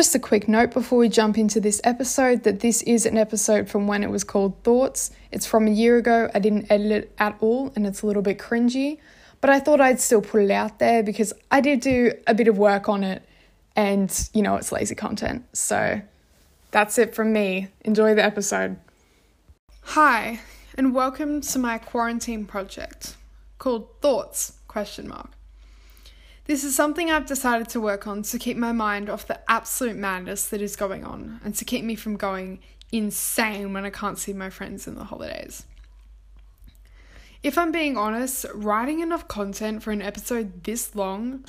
Just a quick note before we jump into this episode that this is an episode from when it was called Thoughts. It's from a year ago. I didn't edit it at all and it's a little bit cringy, but I thought I'd still put it out there because I did do a bit of work on it and you know it's lazy content. So that's it from me. Enjoy the episode. Hi, and welcome to my quarantine project called Thoughts question mark. This is something I've decided to work on to keep my mind off the absolute madness that is going on and to keep me from going insane when I can't see my friends in the holidays. If I'm being honest, writing enough content for an episode this long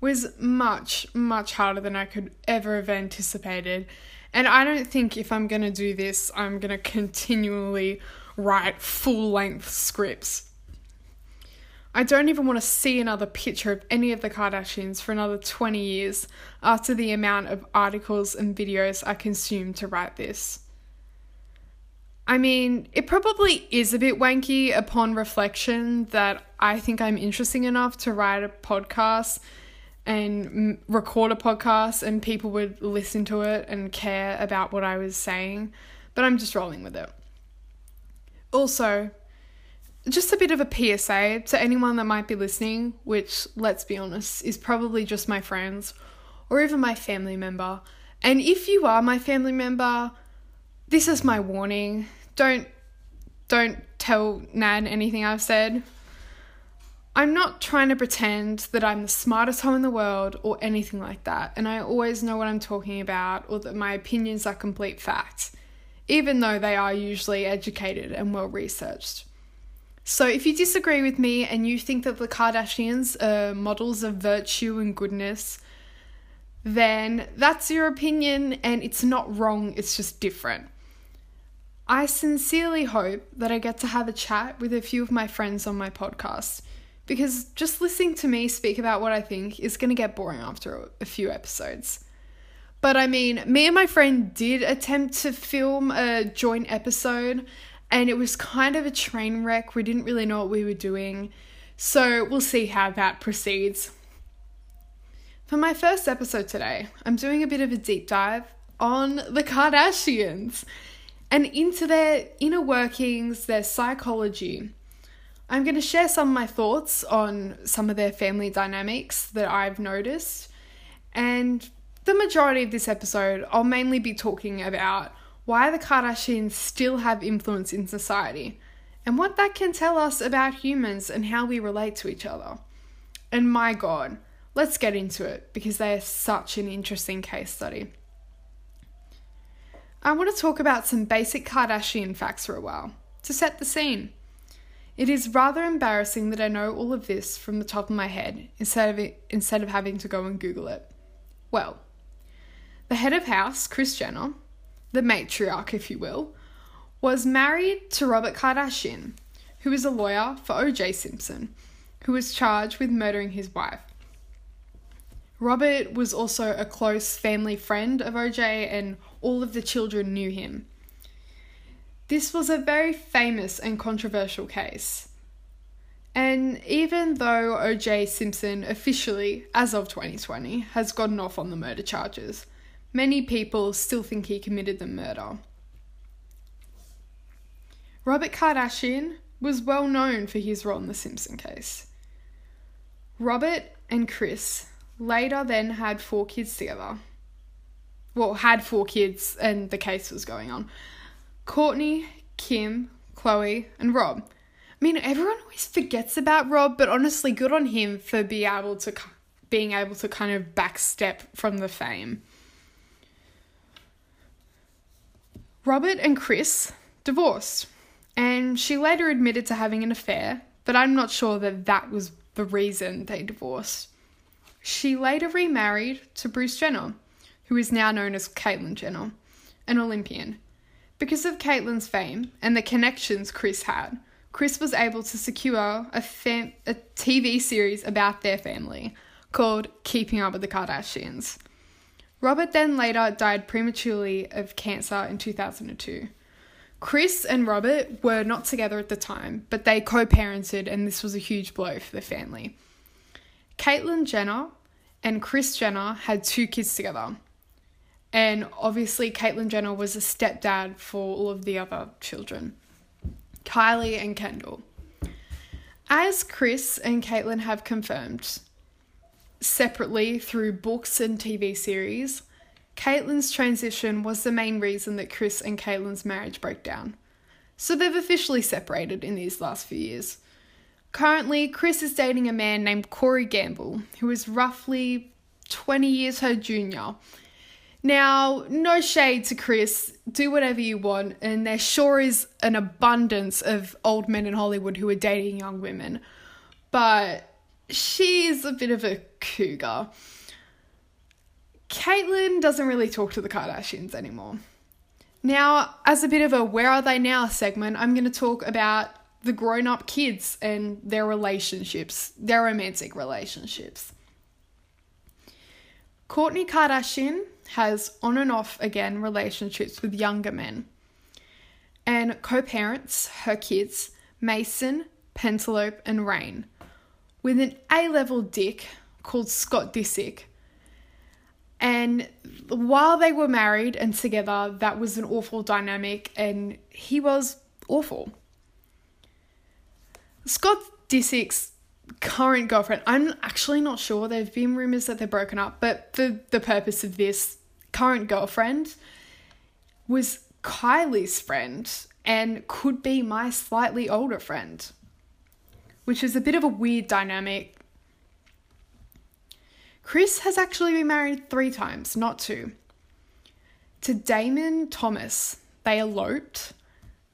was much, much harder than I could ever have anticipated. And I don't think if I'm going to do this, I'm going to continually write full length scripts I don't even want to see another picture of any of the Kardashians for another 20 years after the amount of articles and videos I consumed to write this. I mean, it probably is a bit wanky upon reflection that I think I'm interesting enough to write a podcast and record a podcast and people would listen to it and care about what I was saying, but I'm just rolling with it. Also, just a bit of a PSA to anyone that might be listening, which, let's be honest, is probably just my friends or even my family member. And if you are my family member, this is my warning. Don't don't tell Nan anything I've said. I'm not trying to pretend that I'm the smartest home in the world or anything like that, and I always know what I'm talking about or that my opinions are complete facts, even though they are usually educated and well researched. So, if you disagree with me and you think that the Kardashians are models of virtue and goodness, then that's your opinion and it's not wrong, it's just different. I sincerely hope that I get to have a chat with a few of my friends on my podcast because just listening to me speak about what I think is going to get boring after a few episodes. But I mean, me and my friend did attempt to film a joint episode and it was kind of a train wreck. We didn't really know what we were doing. So we'll see how that proceeds. For my first episode today, I'm doing a bit of a deep dive on the Kardashians and into their inner workings, their psychology. I'm going to share some of my thoughts on some of their family dynamics that I've noticed. And the majority of this episode, I'll mainly be talking about why the Kardashians still have influence in society, and what that can tell us about humans and how we relate to each other. And my god, let's get into it because they are such an interesting case study. I want to talk about some basic Kardashian facts for a while to set the scene. It is rather embarrassing that I know all of this from the top of my head instead of, it, instead of having to go and Google it. Well, the head of house, Kris Jenner, the matriarch, if you will, was married to Robert Kardashian, who is a lawyer for O.J. Simpson, who was charged with murdering his wife. Robert was also a close family friend of OJ, and all of the children knew him. This was a very famous and controversial case. And even though OJ Simpson officially, as of 2020, has gotten off on the murder charges, many people still think he committed the murder. Robert Kardashian was well known for his role in the Simpson case. Robert and Kris later then had four kids together. Well, had four kids and the case was going on. Kourtney, Kim, Khloe, and Rob. I mean, everyone always forgets about Rob, but honestly, good on him for be able to being able to kind of backstep from the fame. Robert and Kris divorced, and she later admitted to having an affair, but I'm not sure that that was the reason they divorced. She later remarried to Bruce Jenner, who is now known as Caitlyn Jenner, an Olympian. Because of Caitlyn's fame and the connections Kris had, Kris was able to secure a, fam- a TV series about their family called Keeping Up with the Kardashians. Robert then later died prematurely of cancer in 2002. Kris and Robert were not together at the time, but they co parented, and this was a huge blow for the family. Caitlyn Jenner and Kris Jenner had two kids together. And obviously, Caitlyn Jenner was a stepdad for all of the other children Kylie and Kendall. As Kris and Caitlyn have confirmed separately through books and TV series, Caitlyn's transition was the main reason that Kris and Caitlyn's marriage broke down. So they've officially separated in these last few years. Currently, Kris is dating a man named Corey Gamble, who is roughly 20 years her junior now, no shade to Kris, do whatever you want, and there sure is an abundance of old men in Hollywood who are dating young women, but she's a bit of a cougar. Caitlyn doesn't really talk to the Kardashians anymore. Now, as a bit of a Where Are They Now segment, I'm going to talk about the grown up kids and their relationships, their romantic relationships. Kourtney Kardashian has on and off again relationships with younger men and co parents her kids, Mason, Penelope, and Reign, with an A level dick called Scott Disick. And while they were married and together, that was an awful dynamic, and he was awful. Scott Disick's current girlfriend. I'm actually not sure. There have been rumors that they're broken up, but for the purpose of this, current girlfriend was Kylie's friend and could be my slightly older friend, which is a bit of a weird dynamic. Chris has actually been married three times, not two. To Damon Thomas, they eloped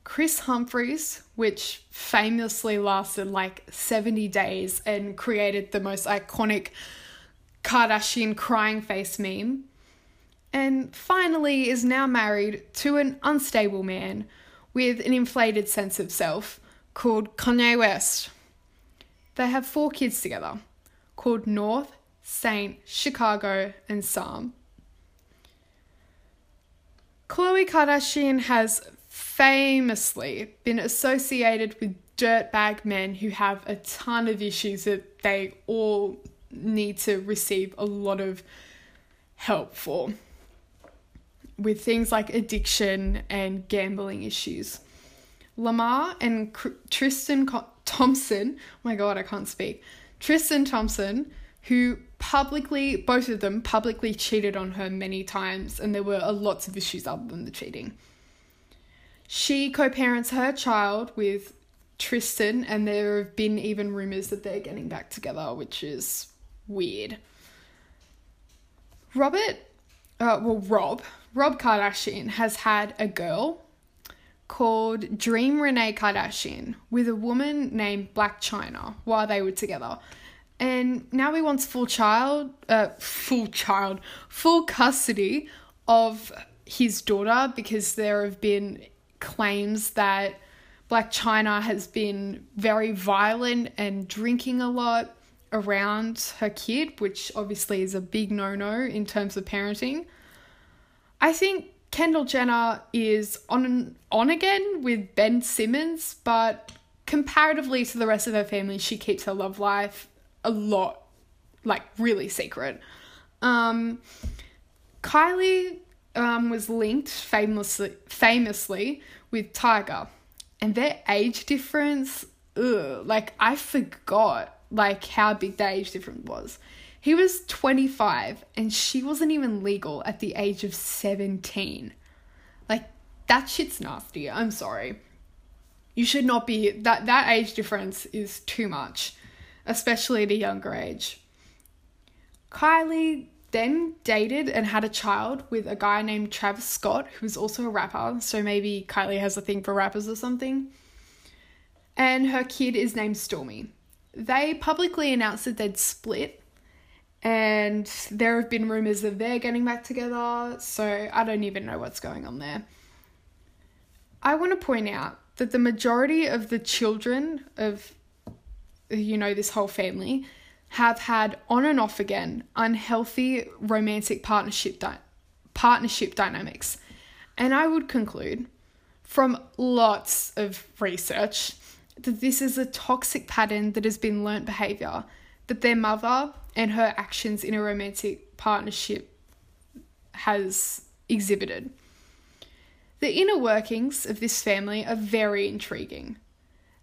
Kris Humphries, which famously lasted like 70 days and created the most iconic Kardashian crying face meme. And finally, is now married to an unstable man with an inflated sense of self called Kanye West. They have four kids together called North, Saint, Chicago, and Psalm. Khloe Kardashian has famously been associated with dirtbag men who have a ton of issues that they all need to receive a lot of help for with things like addiction and gambling issues. Lamar and Tristan Thompson, oh my god, I can't speak. Tristan Thompson, who publicly, both of them publicly cheated on her many times, and there were lots of issues other than the cheating. She co parents her child with Tristan, and there have been even rumors that they're getting back together, which is weird. Robert, uh, well, Rob, Rob Kardashian has had a girl called Dream Renee Kardashian with a woman named Blac Chyna while they were together. And now he wants full child, uh, full child, full custody of his daughter because there have been claims that Blac Chyna has been very violent and drinking a lot around her kid, which obviously is a big no no in terms of parenting. I think Kendall Jenner is on on again with Ben Simmons, but comparatively to the rest of her family, she keeps her love life a lot like really secret. Um, Kylie um, was linked famously famously with Tyga, and their age difference, ugh, like I forgot like how big the age difference was. He was 25 and she wasn't even legal at the age of 17. Like that shit's nasty. I'm sorry. You should not be that that age difference is too much, especially at a younger age. Kylie then dated and had a child with a guy named Travis Scott, who's also a rapper. So maybe Kylie has a thing for rappers or something. And her kid is named Stormi. They publicly announced that they'd split, and there have been rumors that they're getting back together. So I don't even know what's going on there. I want to point out that the majority of the children of, you know, this whole family have had on and off again unhealthy romantic partnership di- partnership dynamics. And I would conclude from lots of research that this is a toxic pattern that has been learnt behavior that their mother and her actions in a romantic partnership has exhibited. The inner workings of this family are very intriguing,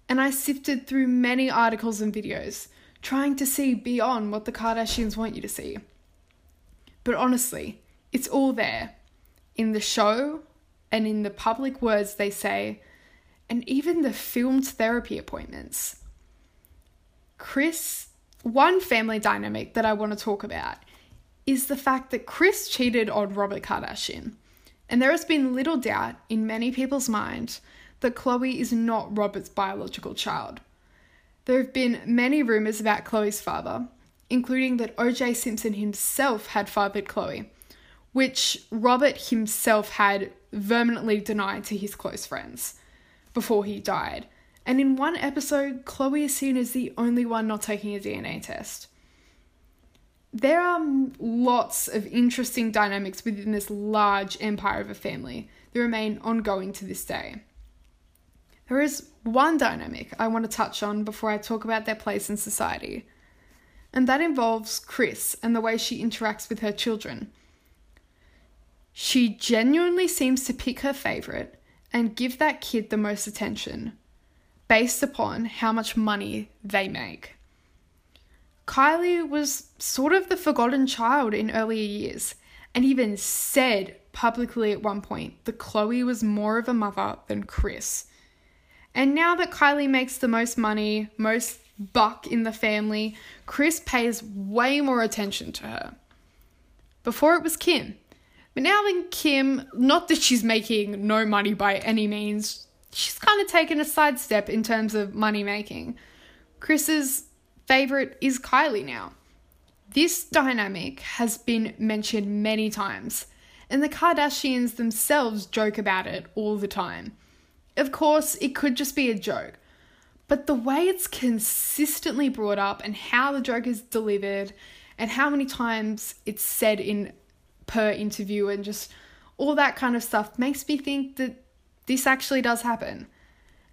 and I sifted through many articles and videos trying to see beyond what the Kardashians want you to see. But honestly, it's all there in the show and in the public words they say, and even the filmed therapy appointments. Kris, one family dynamic that I want to talk about is the fact that Kris cheated on Robert Kardashian. And there has been little doubt in many people's mind that Khloe is not Robert's biological child. There have been many rumours about Khloe's father, including that OJ Simpson himself had fathered Khloe, which Robert himself had vehemently denied to his close friends before he died. And in one episode, Khloe is seen as the only one not taking a DNA test. There are lots of interesting dynamics within this large empire of a family that remain ongoing to this day. There is one dynamic I want to touch on before I talk about their place in society, and that involves Kris and the way she interacts with her children. She genuinely seems to pick her favourite and give that kid the most attention based upon how much money they make. Kylie was sort of the forgotten child in earlier years and even said publicly at one point that Khloe was more of a mother than Kris. And now that Kylie makes the most money, most buck in the family, Kris pays way more attention to her. Before it was Kim. But now then Kim, not that she's making no money by any means, she's kind of taken a sidestep in terms of money making. Kris's favorite is Kylie now. This dynamic has been mentioned many times, and the Kardashians themselves joke about it all the time. Of course, it could just be a joke, but the way it's consistently brought up and how the joke is delivered and how many times it's said in per interview and just all that kind of stuff makes me think that this actually does happen.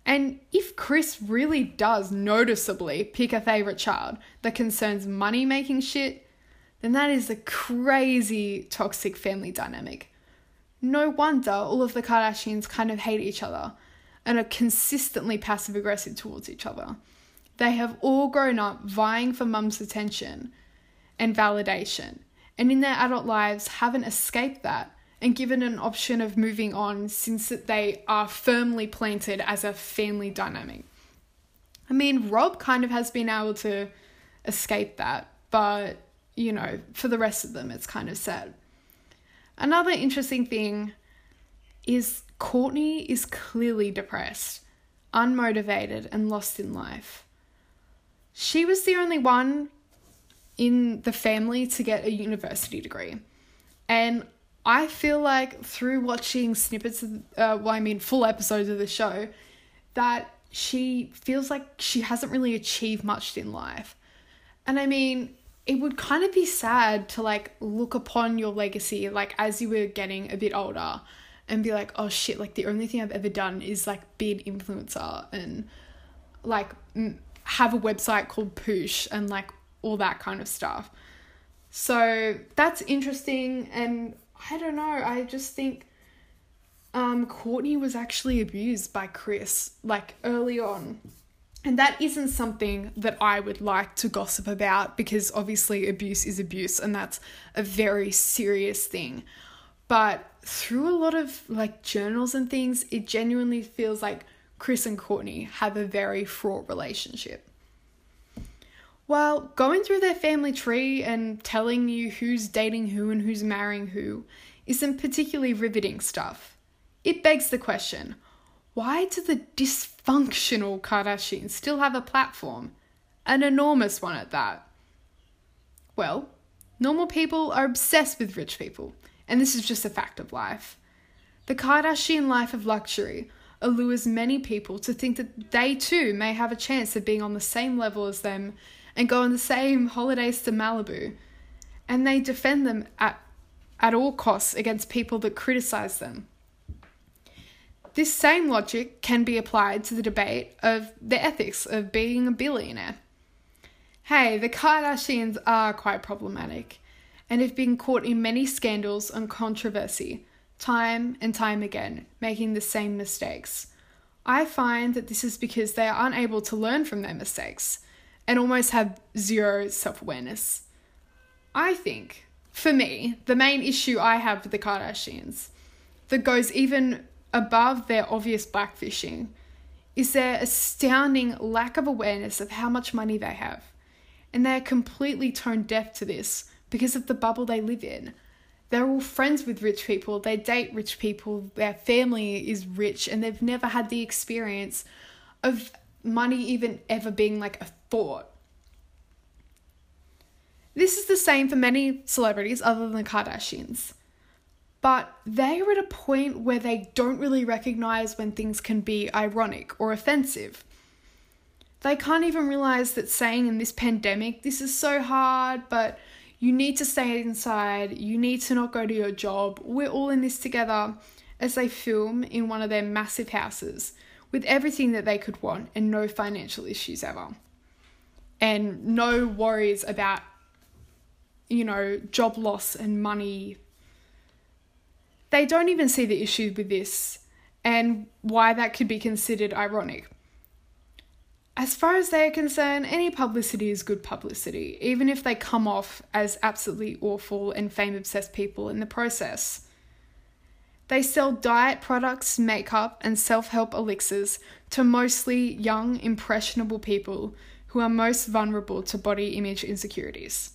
And if Kris really does noticeably pick a favorite child that concerns money making shit, then that is a crazy toxic family dynamic. No wonder all of the Kardashians kind of hate each other and are consistently passive aggressive towards each other. They have all grown up vying for mum's attention and validation, and in their adult lives haven't escaped that and given an option of moving on since they are firmly planted as a family dynamic. I mean, Rob kind of has been able to escape that, but you know, for the rest of them, it's kind of sad. Another interesting thing is Kourtney is clearly depressed, unmotivated, and lost in life. She was the only one in the family to get a university degree. And I feel like through watching snippets of, uh, well, I mean, full episodes of the show, that she feels like she hasn't really achieved much in life. And I mean, it would kind of be sad to like look upon your legacy, like as you were getting a bit older, and be like, oh shit, like the only thing I've ever done is like be an influencer and like have a website called Poosh and like all that kind of stuff. So that's interesting and I don't know. I just think um, Kourtney was actually abused by Kris, like early on. And that isn't something that I would like to gossip about because obviously abuse is abuse and that's a very serious thing. But through a lot of like journals and things, it genuinely feels like Kris and Kourtney have a very fraught relationship. While going through their family tree and telling you who's dating who and who's marrying who isn't particularly riveting stuff, it begs the question why do the dysfunctional Kardashians still have a platform? An enormous one at that. Well, normal people are obsessed with rich people, and this is just a fact of life. The Kardashian life of luxury allures many people to think that they too may have a chance of being on the same level as them and go on the same holidays to Malibu. And they defend them at, at all costs against people that criticize them. This same logic can be applied to the debate of the ethics of being a billionaire. Hey, the Kardashians are quite problematic and have been caught in many scandals and controversy, time and time again, making the same mistakes. I find that this is because they are unable to learn from their mistakes and almost have zero self awareness. I think, for me, the main issue I have with the Kardashians that goes even above their obvious blackfishing is their astounding lack of awareness of how much money they have. And they are completely tone deaf to this because of the bubble they live in. They're all friends with rich people, they date rich people, their family is rich, and they've never had the experience of money even ever being like a thought. This is the same for many celebrities other than the Kardashians. But they are at a point where they don't really recognize when things can be ironic or offensive. They can't even realize that saying in this pandemic, this is so hard, but you need to stay inside, you need to not go to your job. We're all in this together as they film in one of their massive houses with everything that they could want and no financial issues ever. And no worries about you know, job loss and money. They don't even see the issue with this and why that could be considered ironic. As far as they are concerned, any publicity is good publicity, even if they come off as absolutely awful and fame obsessed people in the process. They sell diet products, makeup, and self help elixirs to mostly young, impressionable people who are most vulnerable to body image insecurities.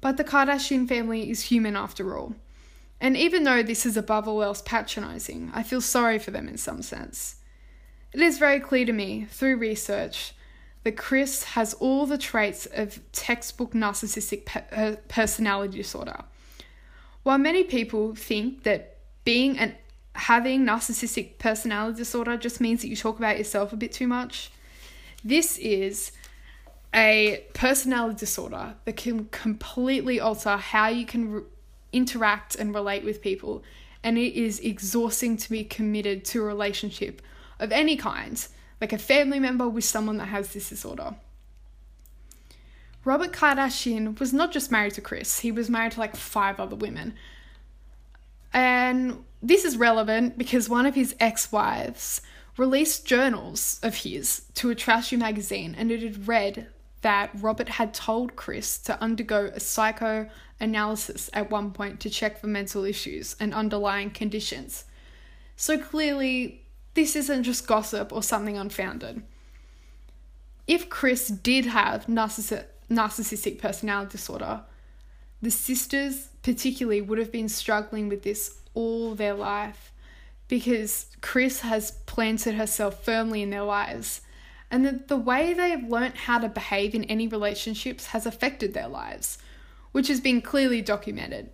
But the Kardashian family is human after all. And even though this is above all else patronizing, I feel sorry for them in some sense. It is very clear to me, through research, that Kris has all the traits of textbook narcissistic pe- uh, personality disorder. While many people think that being and having narcissistic personality disorder just means that you talk about yourself a bit too much, this is a personality disorder that can completely alter how you can re- interact and relate with people. And it is exhausting to be committed to a relationship of any kind, like a family member with someone that has this disorder. Robert Kardashian was not just married to Kris, he was married to like five other women. And this is relevant because one of his ex wives released journals of his to a trashy magazine and it had read that Robert had told Kris to undergo a psychoanalysis at one point to check for mental issues and underlying conditions. So clearly, this isn't just gossip or something unfounded. If Kris did have narcissi- narcissistic personality disorder, the sisters, particularly, would have been struggling with this all their life because Kris has planted herself firmly in their lives and that the way they have learnt how to behave in any relationships has affected their lives, which has been clearly documented.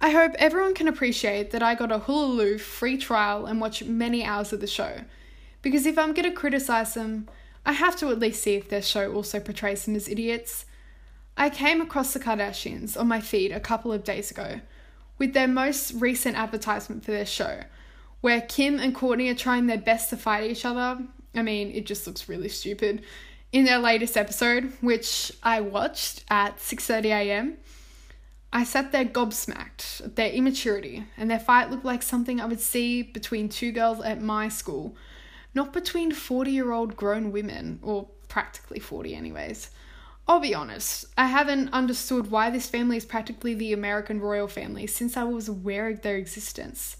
I hope everyone can appreciate that I got a Hulu free trial and watch many hours of the show, because if I'm going to criticize them, I have to at least see if their show also portrays them as idiots. I came across the Kardashians on my feed a couple of days ago with their most recent advertisement for their show, where Kim and Kourtney are trying their best to fight each other I mean, it just looks really stupid. In their latest episode, which I watched at 6:30 a.m., I sat there gobsmacked at their immaturity, and their fight looked like something I would see between two girls at my school, not between 40 year old grown women, or practically 40, anyways. I'll be honest, I haven't understood why this family is practically the American royal family since I was aware of their existence.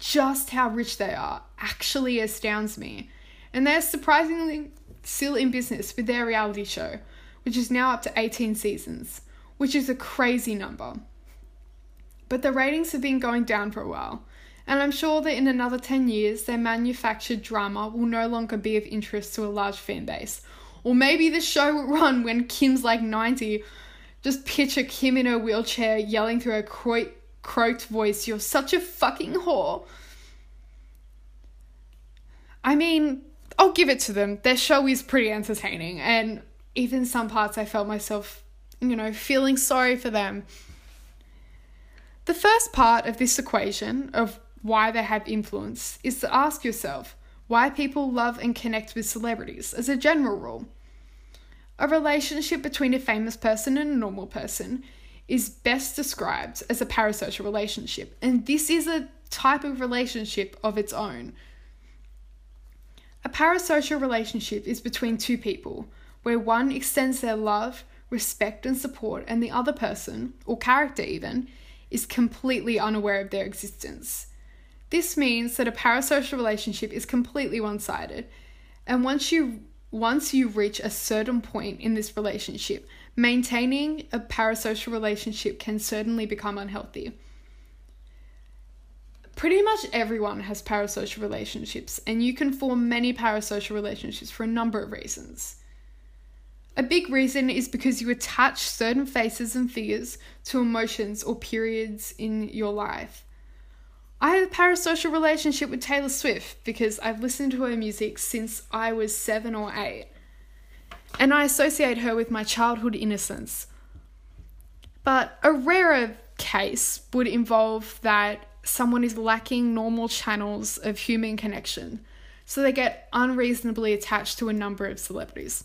Just how rich they are actually astounds me and they're surprisingly still in business with their reality show, which is now up to 18 seasons, which is a crazy number. But the ratings have been going down for a while, and I'm sure that in another 10 years, their manufactured drama will no longer be of interest to a large fan base. Or maybe the show will run when Kim's like 90. Just picture Kim in her wheelchair yelling through her croaked voice, You're such a fucking whore. I mean, I'll give it to them. Their show is pretty entertaining, and even some parts I felt myself, you know, feeling sorry for them. The first part of this equation of why they have influence is to ask yourself why people love and connect with celebrities as a general rule. A relationship between a famous person and a normal person is best described as a parasocial relationship, and this is a type of relationship of its own. A parasocial relationship is between two people, where one extends their love, respect, and support, and the other person, or character even, is completely unaware of their existence. This means that a parasocial relationship is completely one sided, and once you once you reach a certain point in this relationship, maintaining a parasocial relationship can certainly become unhealthy. Pretty much everyone has parasocial relationships, and you can form many parasocial relationships for a number of reasons. A big reason is because you attach certain faces and figures to emotions or periods in your life. I have a parasocial relationship with Taylor Swift because I've listened to her music since I was seven or eight, and I associate her with my childhood innocence. But a rarer case would involve that someone is lacking normal channels of human connection, so they get unreasonably attached to a number of celebrities.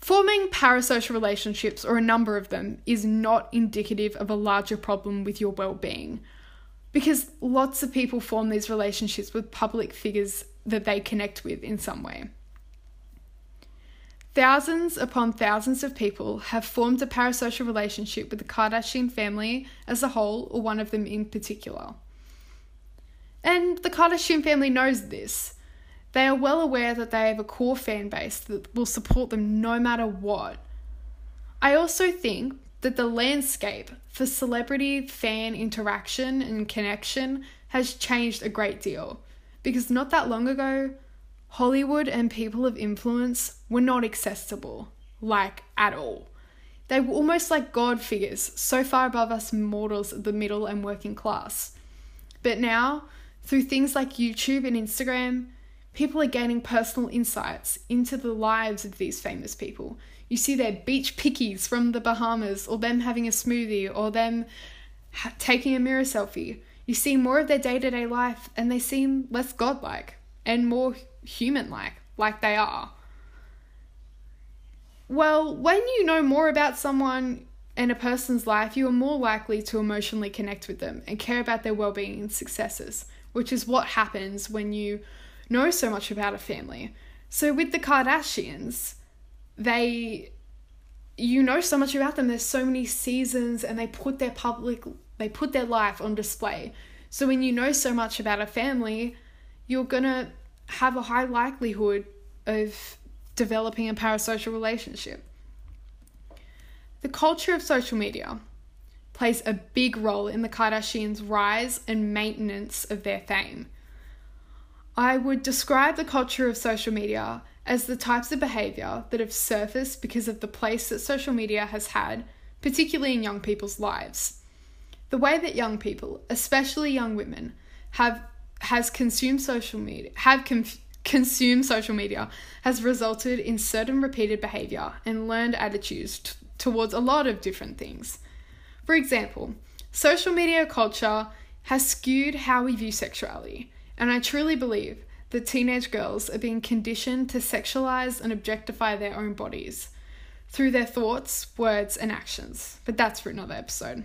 Forming parasocial relationships, or a number of them, is not indicative of a larger problem with your well being. Because lots of people form these relationships with public figures that they connect with in some way. Thousands upon thousands of people have formed a parasocial relationship with the Kardashian family as a whole, or one of them in particular. And the Kardashian family knows this. They are well aware that they have a core fan base that will support them no matter what. I also think that the landscape for celebrity fan interaction and connection has changed a great deal because not that long ago, Hollywood and people of influence were not accessible, like at all. They were almost like god figures, so far above us mortals of the middle and working class. But now, through things like YouTube and Instagram, people are gaining personal insights into the lives of these famous people. You see their beach pickies from the Bahamas, or them having a smoothie, or them ha- taking a mirror selfie. You see more of their day to day life, and they seem less godlike and more human like, like they are. Well, when you know more about someone and a person's life, you are more likely to emotionally connect with them and care about their well being and successes, which is what happens when you know so much about a family. So with the Kardashians, they you know so much about them. There's so many seasons and they put their public they put their life on display. So when you know so much about a family, you're going to have a high likelihood of developing a parasocial relationship. The culture of social media plays a big role in the Kardashians' rise and maintenance of their fame. I would describe the culture of social media as the types of behaviour that have surfaced because of the place that social media has had, particularly in young people's lives. The way that young people, especially young women, have has consumed social media have consumed social media has resulted in certain repeated behavior and learned attitudes t- towards a lot of different things. For example, social media culture has skewed how we view sexuality and I truly believe that teenage girls are being conditioned to sexualize and objectify their own bodies through their thoughts, words, and actions. But that's for another episode.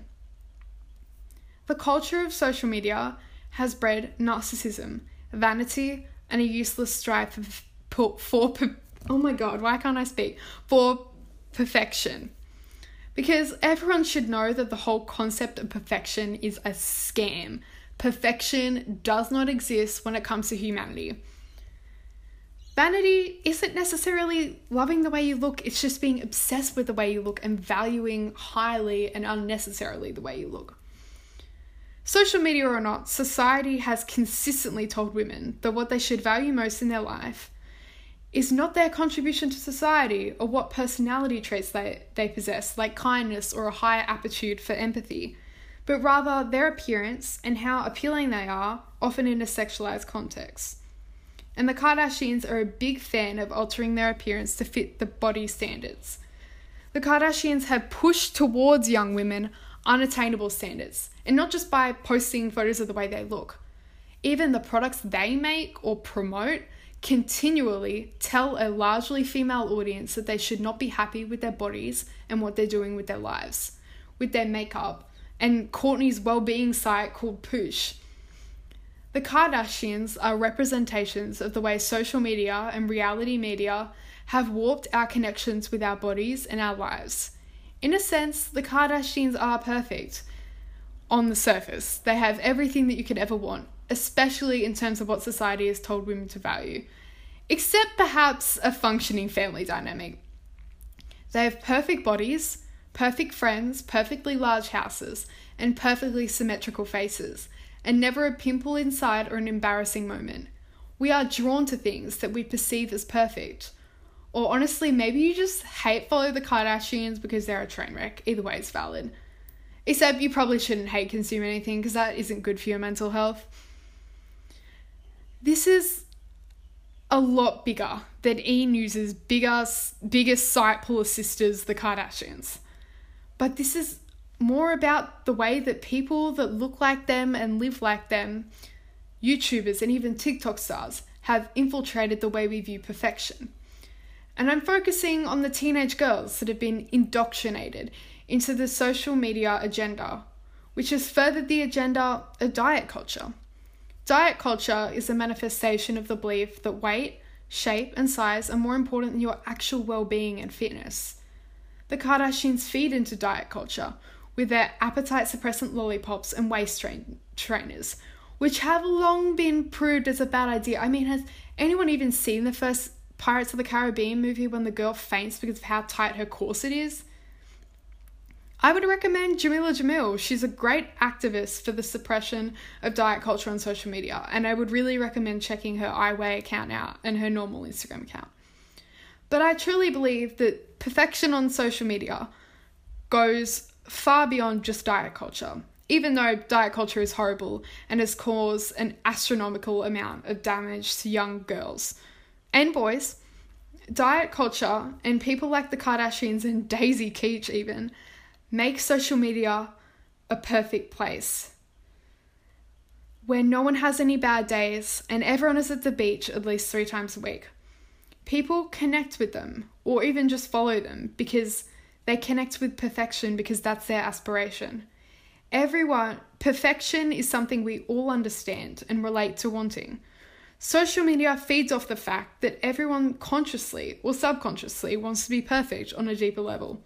The culture of social media has bred narcissism, vanity, and a useless strive for, for, for oh my god, why can't I speak? For perfection. Because everyone should know that the whole concept of perfection is a scam Perfection does not exist when it comes to humanity. Vanity isn't necessarily loving the way you look, it's just being obsessed with the way you look and valuing highly and unnecessarily the way you look. Social media or not, society has consistently told women that what they should value most in their life is not their contribution to society or what personality traits they, they possess, like kindness or a higher aptitude for empathy but rather their appearance and how appealing they are, often in a sexualized context. And the Kardashians are a big fan of altering their appearance to fit the body standards. The Kardashians have pushed towards young women unattainable standards, and not just by posting photos of the way they look. Even the products they make or promote continually tell a largely female audience that they should not be happy with their bodies and what they're doing with their lives with their makeup, and Kourtney's well-being site called Poosh. The Kardashians are representations of the way social media and reality media have warped our connections with our bodies and our lives. In a sense, the Kardashians are perfect on the surface. They have everything that you could ever want, especially in terms of what society has told women to value, except perhaps a functioning family dynamic. They have perfect bodies, perfect friends, perfectly large houses, and perfectly symmetrical faces, and never a pimple inside or an embarrassing moment. We are drawn to things that we perceive as perfect. Or honestly, maybe you just hate follow the Kardashians because they're a train wreck. Either way, it's valid. Except you probably shouldn't hate consume anything because that isn't good for your mental health. This is a lot bigger than E News's biggest, biggest site pull sisters, the Kardashians. But this is more about the way that people that look like them and live like them, YouTubers and even TikTok stars, have infiltrated the way we view perfection. And I'm focusing on the teenage girls that have been indoctrinated into the social media agenda, which has furthered the agenda of diet culture. Diet culture is a manifestation of the belief that weight, shape, and size are more important than your actual well being and fitness. The Kardashians feed into diet culture with their appetite suppressant lollipops and waist train- trainers, which have long been proved as a bad idea. I mean, has anyone even seen the first Pirates of the Caribbean movie when the girl faints because of how tight her corset is? I would recommend Jameela Jamil. She's a great activist for the suppression of diet culture on social media, and I would really recommend checking her iWeigh account out and her normal Instagram account. But I truly believe that perfection on social media goes far beyond just diet culture. Even though diet culture is horrible and has caused an astronomical amount of damage to young girls and boys, diet culture and people like the Kardashians and Daisy Keech, even, Make social media a perfect place where no one has any bad days and everyone is at the beach at least three times a week. People connect with them or even just follow them because they connect with perfection because that's their aspiration. Everyone, perfection is something we all understand and relate to wanting. Social media feeds off the fact that everyone consciously or subconsciously wants to be perfect on a deeper level.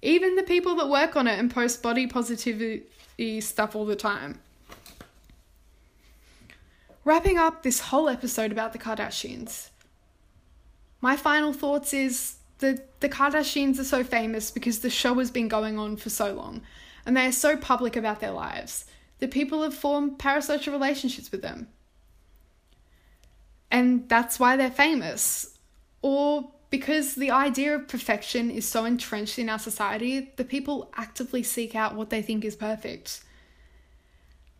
Even the people that work on it and post body positivity stuff all the time. Wrapping up this whole episode about the Kardashians. My final thoughts is that the Kardashians are so famous because the show has been going on for so long and they are so public about their lives that people have formed parasocial relationships with them. And that's why they're famous. Or because the idea of perfection is so entrenched in our society that people actively seek out what they think is perfect.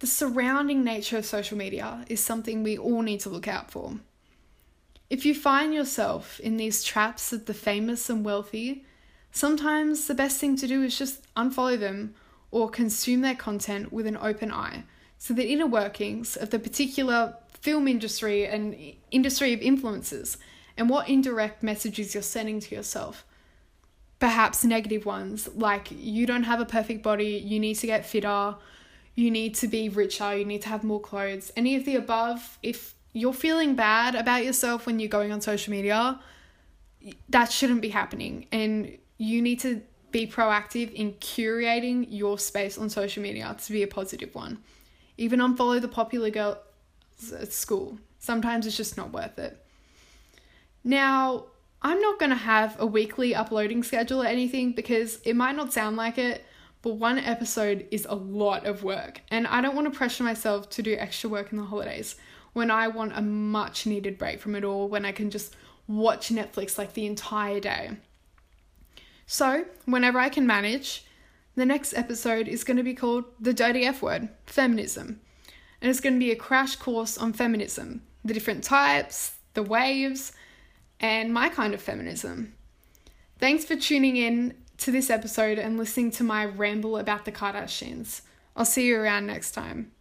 The surrounding nature of social media is something we all need to look out for. If you find yourself in these traps of the famous and wealthy, sometimes the best thing to do is just unfollow them or consume their content with an open eye so the inner workings of the particular film industry and industry of influences and what indirect messages you're sending to yourself. Perhaps negative ones, like you don't have a perfect body, you need to get fitter, you need to be richer, you need to have more clothes. Any of the above, if you're feeling bad about yourself when you're going on social media, that shouldn't be happening. And you need to be proactive in curating your space on social media to be a positive one. Even unfollow the popular girls at school. Sometimes it's just not worth it. Now, I'm not going to have a weekly uploading schedule or anything because it might not sound like it, but one episode is a lot of work, and I don't want to pressure myself to do extra work in the holidays when I want a much needed break from it all, when I can just watch Netflix like the entire day. So, whenever I can manage, the next episode is going to be called The Dirty F Word Feminism. And it's going to be a crash course on feminism, the different types, the waves, and my kind of feminism. Thanks for tuning in to this episode and listening to my ramble about the Kardashians. I'll see you around next time.